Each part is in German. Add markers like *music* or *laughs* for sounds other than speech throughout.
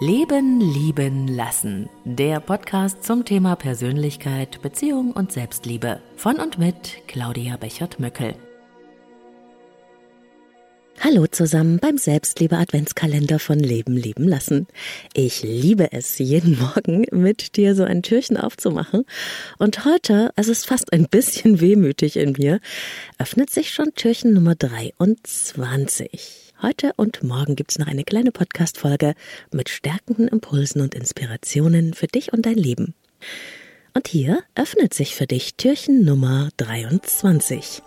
Leben, Lieben, Lassen. Der Podcast zum Thema Persönlichkeit, Beziehung und Selbstliebe. Von und mit Claudia Bechert-Möckel. Hallo zusammen beim Selbstliebe-Adventskalender von Leben, Lieben, Lassen. Ich liebe es, jeden Morgen mit dir so ein Türchen aufzumachen. Und heute, es ist fast ein bisschen wehmütig in mir, öffnet sich schon Türchen Nummer 23. Heute und morgen gibt's noch eine kleine Podcast-Folge mit stärkenden Impulsen und Inspirationen für dich und dein Leben. Und hier öffnet sich für dich Türchen Nummer 23.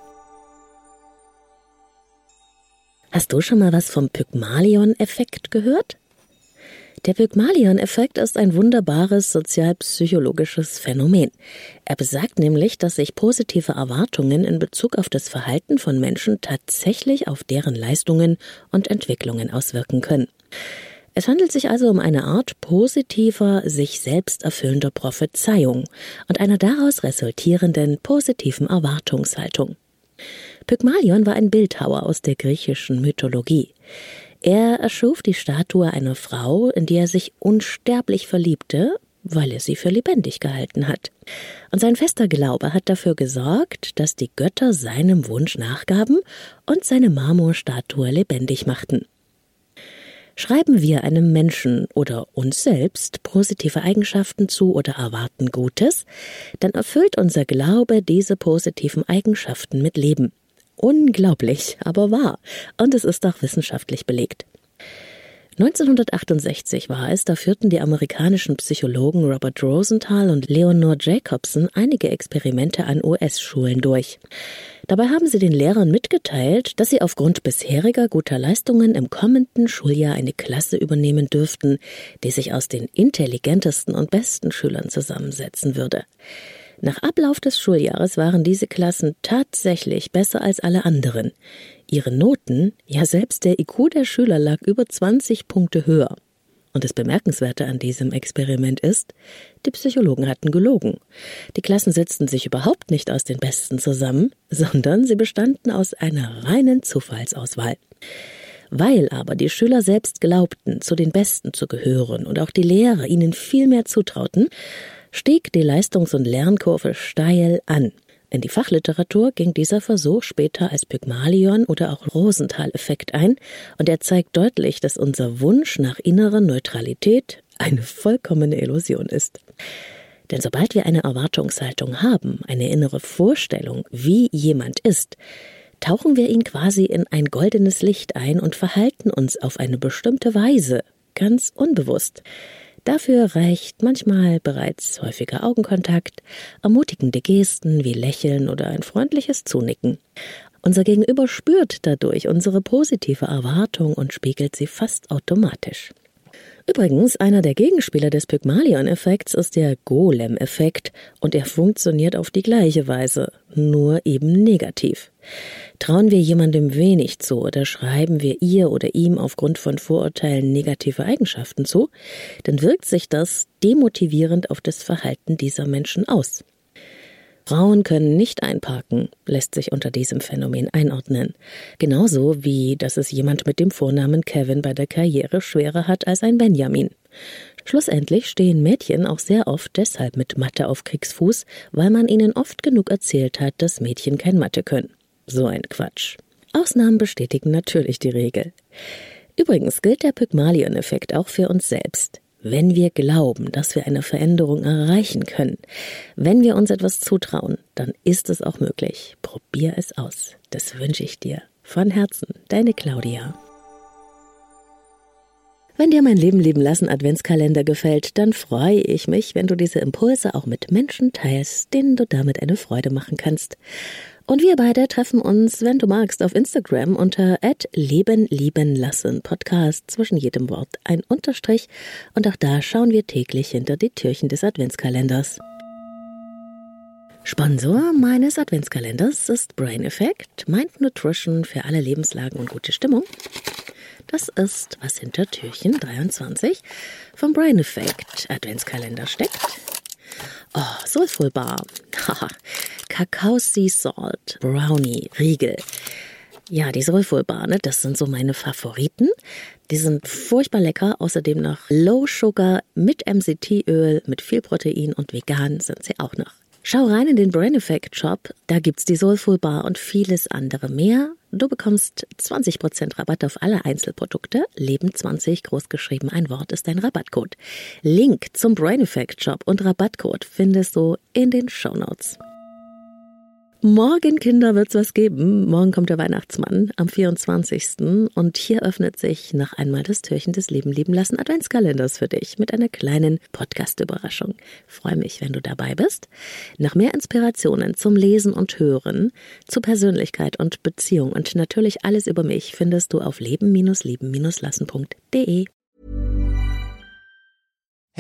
Hast du schon mal was vom Pygmalion-Effekt gehört? Der Pygmalion-Effekt ist ein wunderbares sozialpsychologisches Phänomen. Er besagt nämlich, dass sich positive Erwartungen in Bezug auf das Verhalten von Menschen tatsächlich auf deren Leistungen und Entwicklungen auswirken können. Es handelt sich also um eine Art positiver, sich selbst erfüllender Prophezeiung und einer daraus resultierenden positiven Erwartungshaltung. Pygmalion war ein Bildhauer aus der griechischen Mythologie. Er erschuf die Statue einer Frau, in die er sich unsterblich verliebte, weil er sie für lebendig gehalten hat. Und sein fester Glaube hat dafür gesorgt, dass die Götter seinem Wunsch nachgaben und seine Marmorstatue lebendig machten. Schreiben wir einem Menschen oder uns selbst positive Eigenschaften zu oder erwarten Gutes, dann erfüllt unser Glaube diese positiven Eigenschaften mit Leben. Unglaublich, aber wahr. Und es ist auch wissenschaftlich belegt. 1968 war es, da führten die amerikanischen Psychologen Robert Rosenthal und Leonore Jacobson einige Experimente an US-Schulen durch. Dabei haben sie den Lehrern mitgeteilt, dass sie aufgrund bisheriger guter Leistungen im kommenden Schuljahr eine Klasse übernehmen dürften, die sich aus den intelligentesten und besten Schülern zusammensetzen würde. Nach Ablauf des Schuljahres waren diese Klassen tatsächlich besser als alle anderen. Ihre Noten, ja selbst der IQ der Schüler lag über 20 Punkte höher. Und das Bemerkenswerte an diesem Experiment ist, die Psychologen hatten gelogen. Die Klassen setzten sich überhaupt nicht aus den Besten zusammen, sondern sie bestanden aus einer reinen Zufallsauswahl. Weil aber die Schüler selbst glaubten, zu den Besten zu gehören und auch die Lehrer ihnen viel mehr zutrauten, stieg die Leistungs- und Lernkurve steil an. In die Fachliteratur ging dieser Versuch später als Pygmalion oder auch Rosenthal-Effekt ein, und er zeigt deutlich, dass unser Wunsch nach innerer Neutralität eine vollkommene Illusion ist. Denn sobald wir eine Erwartungshaltung haben, eine innere Vorstellung, wie jemand ist, tauchen wir ihn quasi in ein goldenes Licht ein und verhalten uns auf eine bestimmte Weise, ganz unbewusst. Dafür reicht manchmal bereits häufiger Augenkontakt, ermutigende Gesten wie Lächeln oder ein freundliches Zunicken. Unser Gegenüber spürt dadurch unsere positive Erwartung und spiegelt sie fast automatisch. Übrigens, einer der Gegenspieler des Pygmalion-Effekts ist der Golem-Effekt und er funktioniert auf die gleiche Weise, nur eben negativ. Trauen wir jemandem wenig zu oder schreiben wir ihr oder ihm aufgrund von Vorurteilen negative Eigenschaften zu, dann wirkt sich das demotivierend auf das Verhalten dieser Menschen aus. Frauen können nicht einparken, lässt sich unter diesem Phänomen einordnen. Genauso wie, dass es jemand mit dem Vornamen Kevin bei der Karriere schwerer hat als ein Benjamin. Schlussendlich stehen Mädchen auch sehr oft deshalb mit Mathe auf Kriegsfuß, weil man ihnen oft genug erzählt hat, dass Mädchen kein Mathe können. So ein Quatsch. Ausnahmen bestätigen natürlich die Regel. Übrigens gilt der Pygmalion-Effekt auch für uns selbst. Wenn wir glauben, dass wir eine Veränderung erreichen können, wenn wir uns etwas zutrauen, dann ist es auch möglich. Probier es aus. Das wünsche ich dir. Von Herzen, deine Claudia. Wenn dir mein Leben leben lassen Adventskalender gefällt, dann freue ich mich, wenn du diese Impulse auch mit Menschen teilst, denen du damit eine Freude machen kannst. Und wir beide treffen uns, wenn du magst, auf Instagram unter Leben lieben lassen Podcast zwischen jedem Wort ein Unterstrich und auch da schauen wir täglich hinter die Türchen des Adventskalenders. Sponsor meines Adventskalenders ist Brain Effect, Mind Nutrition für alle Lebenslagen und gute Stimmung. Das ist, was hinter Türchen 23 vom Brain Effect Adventskalender steckt. Oh, soulful Bar. *laughs* Kakao Sea Salt, Brownie, Riegel. Ja, die Soulful-Bar, ne, das sind so meine Favoriten. Die sind furchtbar lecker, außerdem noch Low Sugar mit MCT-Öl, mit viel Protein und vegan sind sie auch noch. Schau rein in den Brain Effect Shop, da gibt's die Soulful Bar und vieles andere mehr. Du bekommst 20% Rabatt auf alle Einzelprodukte. Leben 20 großgeschrieben ein Wort ist dein Rabattcode. Link zum Brain Effect Shop und Rabattcode findest du in den Show Notes. Morgen, Kinder, wird's was geben. Morgen kommt der Weihnachtsmann am 24. Und hier öffnet sich noch einmal das Türchen des Leben lieben lassen Adventskalenders für dich mit einer kleinen Podcast-Überraschung. Freue mich, wenn du dabei bist. Nach mehr Inspirationen zum Lesen und Hören, zu Persönlichkeit und Beziehung und natürlich alles über mich findest du auf leben-lieben-lassen.de.